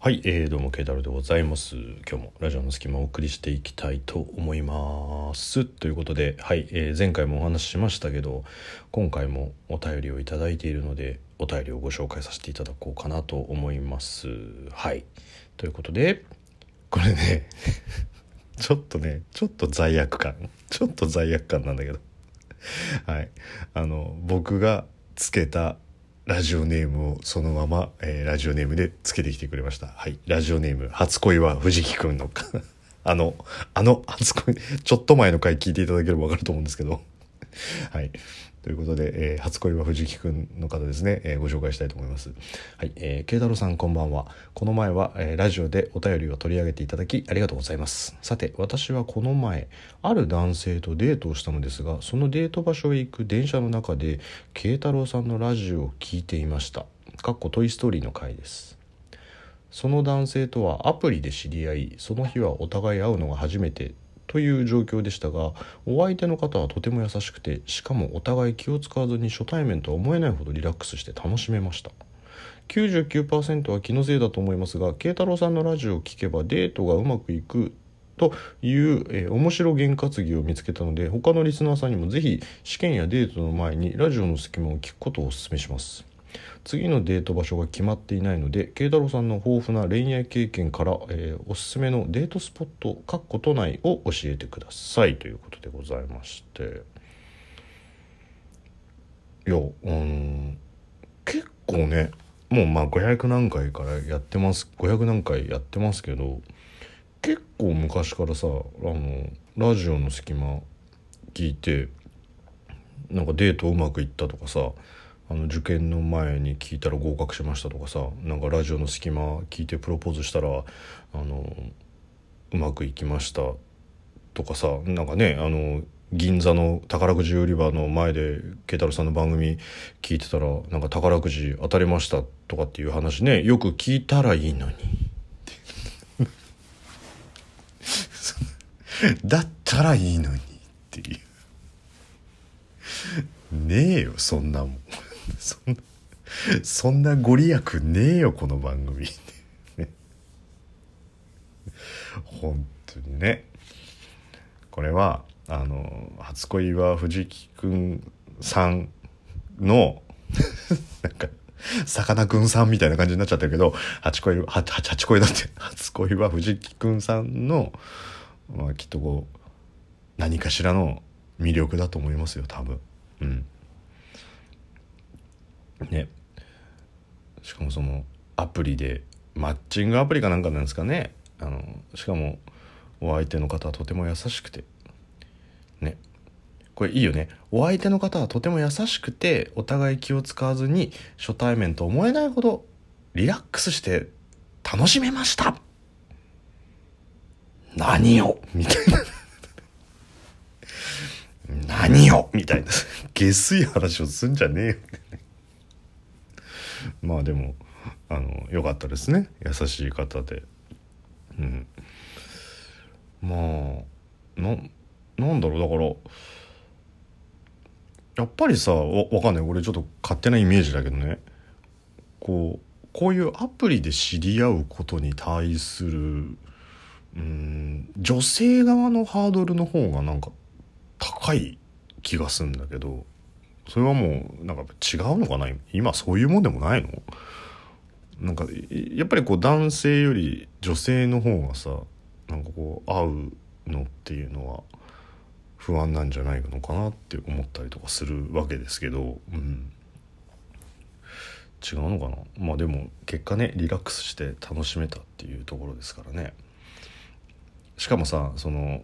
はい、えー、どうも、ケイタロでございます。今日もラジオの隙間をお送りしていきたいと思います。ということで、はい、えー前回もお話ししましたけど、今回もお便りをいただいているので、お便りをご紹介させていただこうかなと思います。はい。ということで、これね、ちょっとね、ちょっと罪悪感、ちょっと罪悪感なんだけど、はい。あの、僕がつけたラジオネームをそのまま、えーラジオネームでつけてきてくれました。はい。ラジオネーム、初恋は藤木くんの、あの、あの、初恋、ちょっと前の回聞いていただければわかると思うんですけど、はい。ということで、えー初恋は藤木くんの方ですね、えーご紹介したいと思います。はい。えー、慶太郎さんこんばんは。この前は、えーラジオでお便りを取り上げていただきありがとうございます。さて、私はこの前、ある男性とデートをしたのですが、そのデート場所へ行く電車の中で、慶太郎さんのラジオを聞いていました。かっこトイストーリーの回です。その男性とはアプリで知り合いその日はお互い会うのが初めてという状況でしたがお相手の方はとても優しくてしかもお互い気を使わずに初対面とは思えないほどリラックスして楽しめました。99%は気のせいだと思いますが慶太郎さんのラジオを聴けばデートがうまくいくという、えー面白験担ぎを見つけたので他のリスナーさんにもぜひ試験やデートの前にラジオの隙間を聞くことをお勧めします。次のデート場所が決まっていないので慶太郎さんの豊富な恋愛経験から、えーおすすめのデートスポットかっこ都内を教えてください。ということでございまして。いやうん結構ねもうまあ500何回からやってます500何回やってますけど結構昔からさあのラジオの隙間聞いてなんかデートうまくいったとかさあの受験の前に聞いたら合格しましたとかさなんかラジオの隙間聞いてプロポーズしたらあのうまくいきましたとかさなんかねあの銀座の宝くじ売り場の前で慶太郎さんの番組聞いてたらなんか宝くじ当たりましたとかっていう話ねよく聞いたらいいのに。だったらいいのにっていう。ねえよそんなもん。そんなそんなご利益ねえよこの番組。本当にね。これはあの初恋は藤木くんさんのなんかさかなクンさんみたいな感じになっちゃってるけど初恋はは初恋だって初恋は藤木くんさんの、まあ、きっとこう何かしらの魅力だと思いますよ多分。うん。ね。しかもそのアプリでマッチングアプリかなんかなんですかね。あのしかもお相手の方はとても優しくて。ね。これいいよね。お相手の方はとても優しくてお互い気を使わずに初対面と思えないほどリラックスして楽しめました。何を？みたいな。何を？みたいな。下水話をすんじゃねえよ。まあでもあの良かったですね。優しい方で。うん。まあななんだろう。だからやっぱりさわわかんない。俺ちょっと勝手なイメージだけどね。こうこういうアプリで知り合うことに対するうん女性側のハードルの方がなんか高い気がするんだけど。それはもうなんか違うのかな？今そういうもんでもないの？なんかやっぱりこう男性より女性の方がさなんかこう会うのっていうのは不安なんじゃないのかなって思ったりとかするわけですけど、うん、違うのかな？まあでも結果ねリラックスして楽しめたっていうところですからね。しかもさその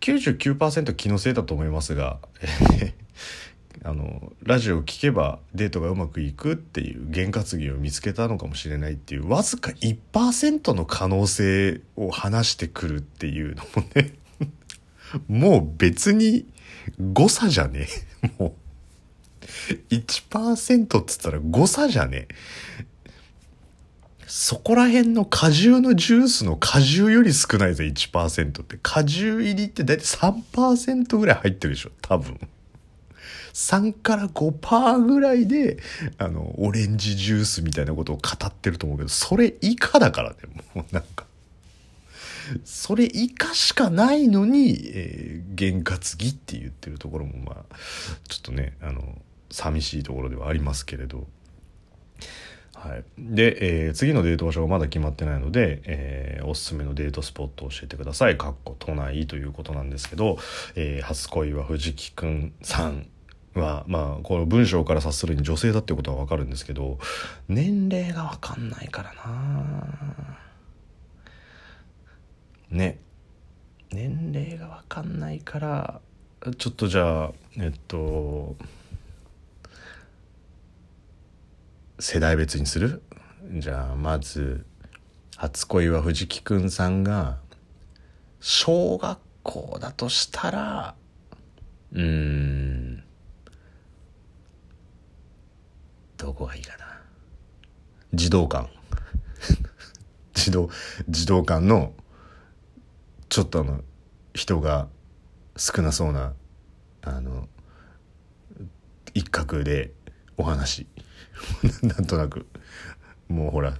99%気のせいだと思いますがあのラジオを聴けばデートがうまくいくっていう験担ぎを見つけたのかもしれないっていうわずか1%の可能性を話してくるっていうのもね もう別に誤差じゃね？もう。1%っつったら誤差じゃね？そこら辺の果汁のジュースの果汁より少ないぜ1%って。果汁入りって大体3%ぐらい入ってるでしょ多分。3から5%ぐらいであのオレンジジュースみたいなことを語ってると思うけどそれ以下だからねもうなんかそれ以下しかないのに、えー、験担ぎって言ってるところもまあちょっとねあの寂しいところではありますけれど。はい、で、えー、次のデート場所がまだ決まってないので、えー、おすすめのデートスポットを教えてください。かっこ都内ということなんですけど、えー、初恋は藤木くんさんは、まあ、この文章から察するに女性だってことはわかるんですけど、年齢がわかんないからな。ね。年齢がわかんないから、ちょっとじゃあ、えっと、世代別にする？じゃあまず初恋は藤木くんさんが小学校だとしたらうん。どこがいいかな。児童館。児童児童館のちょっとあの人が少なそうなあの一角でお話。なんとなく。もうほら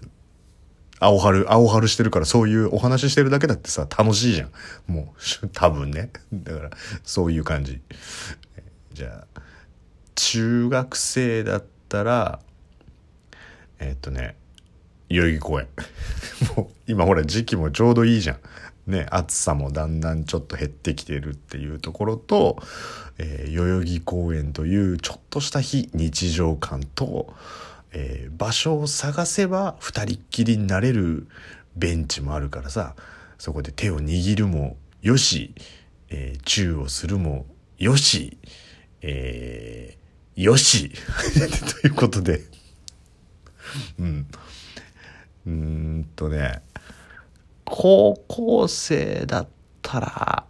青春青春してるからそういうお話してるだけだってさ楽しいじゃん。もう 多分ね。だからそういう感じ。じゃあ中学生だったたらえー、っとね代々木公園。もう今ほら時期もちょうどいいじゃん。ね、暑さもだんだんちょっと減ってきてるっていうところと、えー、代々木公園というちょっとした非日常感と、えー、場所を探せば二人っきりになれるベンチもあるからさそこで手を握るもよし、えー、チューをするもよし、え、よし。ということで。うん。うんとね高校生だったら、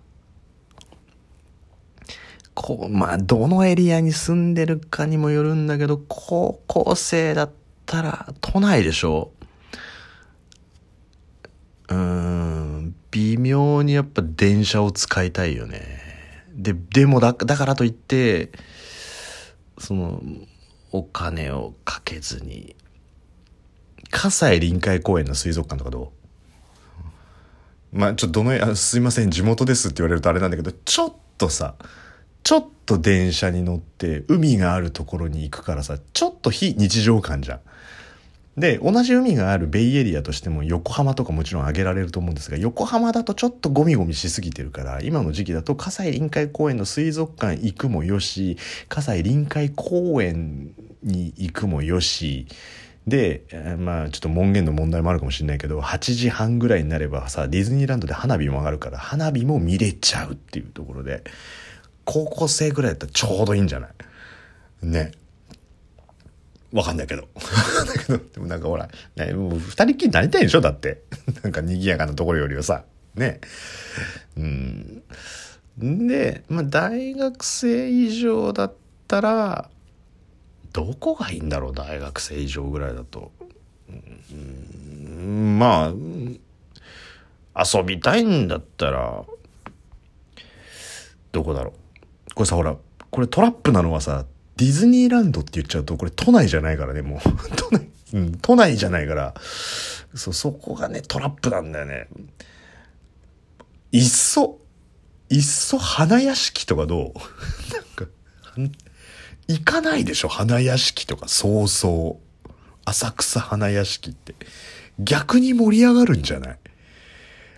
こう、まあ、どのエリアに住んでるかにもよるんだけど、高校生だったら、都内でしょ？うーん、微妙にやっぱ電車を使いたいよね。で、でもだ、だからといって、その、お金をかけずに、葛西臨海公園の水族館とかどう？まあちょっとどのあすいません地元ですって言われるとあれなんだけどちょっとさちょっと電車に乗って海があるところに行くからさちょっと非日常感じゃん。で同じ海があるベイエリアとしても横浜とかもちろん挙げられると思うんですが横浜だとちょっとゴミゴミしすぎてるから今の時期だと葛西臨海公園の水族館行くもよし葛西臨海公園に行くもよしで、まあちょっと門限の問題もあるかもしれないけど、8時半ぐらいになればさ、ディズニーランドで花火も上がるから、花火も見れちゃうっていうところで、高校生ぐらいだったらちょうどいいんじゃない？ね。わかんないけど。だけど、でもなんかほら、ね、もう二人っきりになりたいでしょ？だって。なんか賑やかなところよりはさ。ね。うん。で、まあ大学生以上だったら、どこがいいんだろう？大学生以上ぐらいだと。うんまあ遊びたいんだったらどこだろう？これさほらこれトラップなのはさディズニーランドって言っちゃうとこれ都内じゃないからねもう。都内、うん、都内じゃないから。そうそこがねトラップなんだよね。いっそいっそ花屋敷とかどう？なんか行かないでしょ花屋敷とか。そうそう。浅草花屋敷って。逆に盛り上がるんじゃない？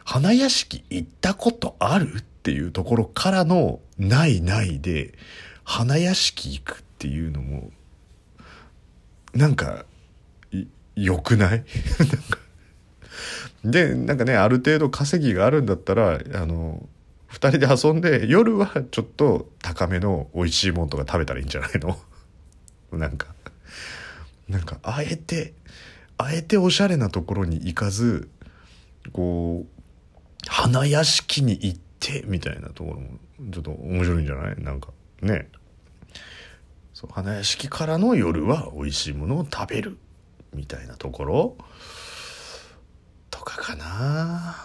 花屋敷行ったことある？っていうところからのないないで花屋敷行く。っていうのもなんか良くない？でなんかねある程度稼ぎがあるんだったらあの2人で遊んで夜はちょっと高めの美味しいもんとか食べたらいいんじゃないの？なんか。なんかあえてあえておしゃれなところに行かずこう花屋敷に行ってみたいなところもちょっと面白いんじゃない？なんかね。そう花屋敷からの夜は美味しいものを食べるみたいなところ。とかかな。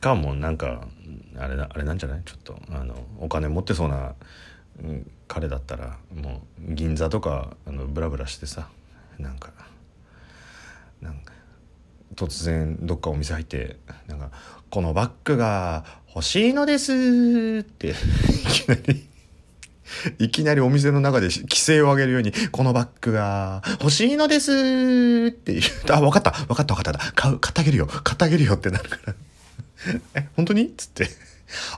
かもなんかあれあれなんじゃない？ちょっとあのお金持ってそうなうん彼だったらもう銀座とかあのブラブラしてさなんかなんか突然どっかお店入ってなんか「このバッグが欲しいのです」っていきなりいきなりお店の中で規制を上げるように、このバッグが欲しいのですって言うと。あ、わかった、わかったわかった。買う、買ってあげるよ、買ってあげるよってなるから。え、本当に？つって。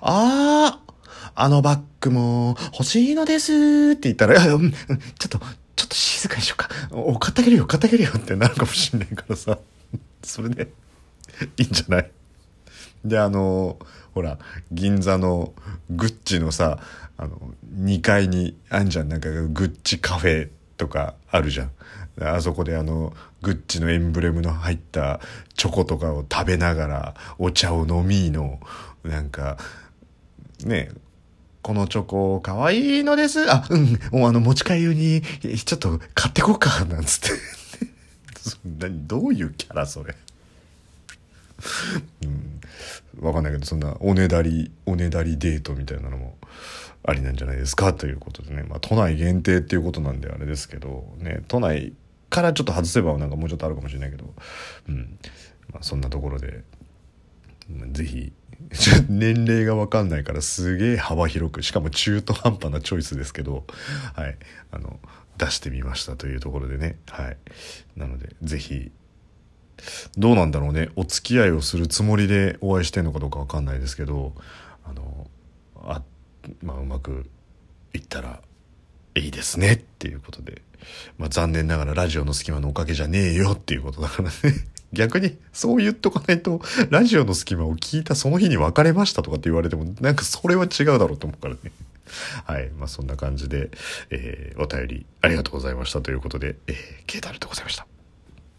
あー、あのバッグも欲しいのですって言ったら、ちょっと、ちょっと静かにしようか。お、買ってあげるよ、買ってあげるよってなるかもしんないからさ。それで、いいんじゃない？で、あの、ほら、銀座のグッチのさ、あの、2階にあんじゃん、なんかグッチカフェとかあるじゃん。あそこであの、グッチのエンブレムの入ったチョコとかを食べながら、お茶を飲みの、なんか、ねえ、このチョコかわいいのです。あ、うん、もうあの持ち帰りに、ちょっと買ってこうか、なんつって。何、どういうキャラそれ。うん、わかんないけど、そんなおねだり、おねだりデートみたいなのもありなんじゃないですかということでね、まあ、都内限定っていうことなんであれですけど、ね、都内からちょっと外せばなんかもうちょっとあるかもしれないけど、うん。まあ、そんなところで、是非 年齢が分かんないからすげえ幅広くしかも中途半端なチョイスですけど、はい、あの出してみましたというところでね、はい、なので是非どうなんだろうね。お付き合いをするつもりでお会いしてんのかどうか分かんないですけどあのあまあ、うまくいったらいいですねっていうことで、まあ、残念ながらラジオの隙間のおかげじゃねえよっていうことだからね。逆にそう言っとかないとラジオの隙間を聞いたその日に別れましたとかって言われてもなんかそれは違うだろうと思うからね。はい。まあそんな感じで、えー、お便りありがとうございましたということで、えー、ケータルでございました。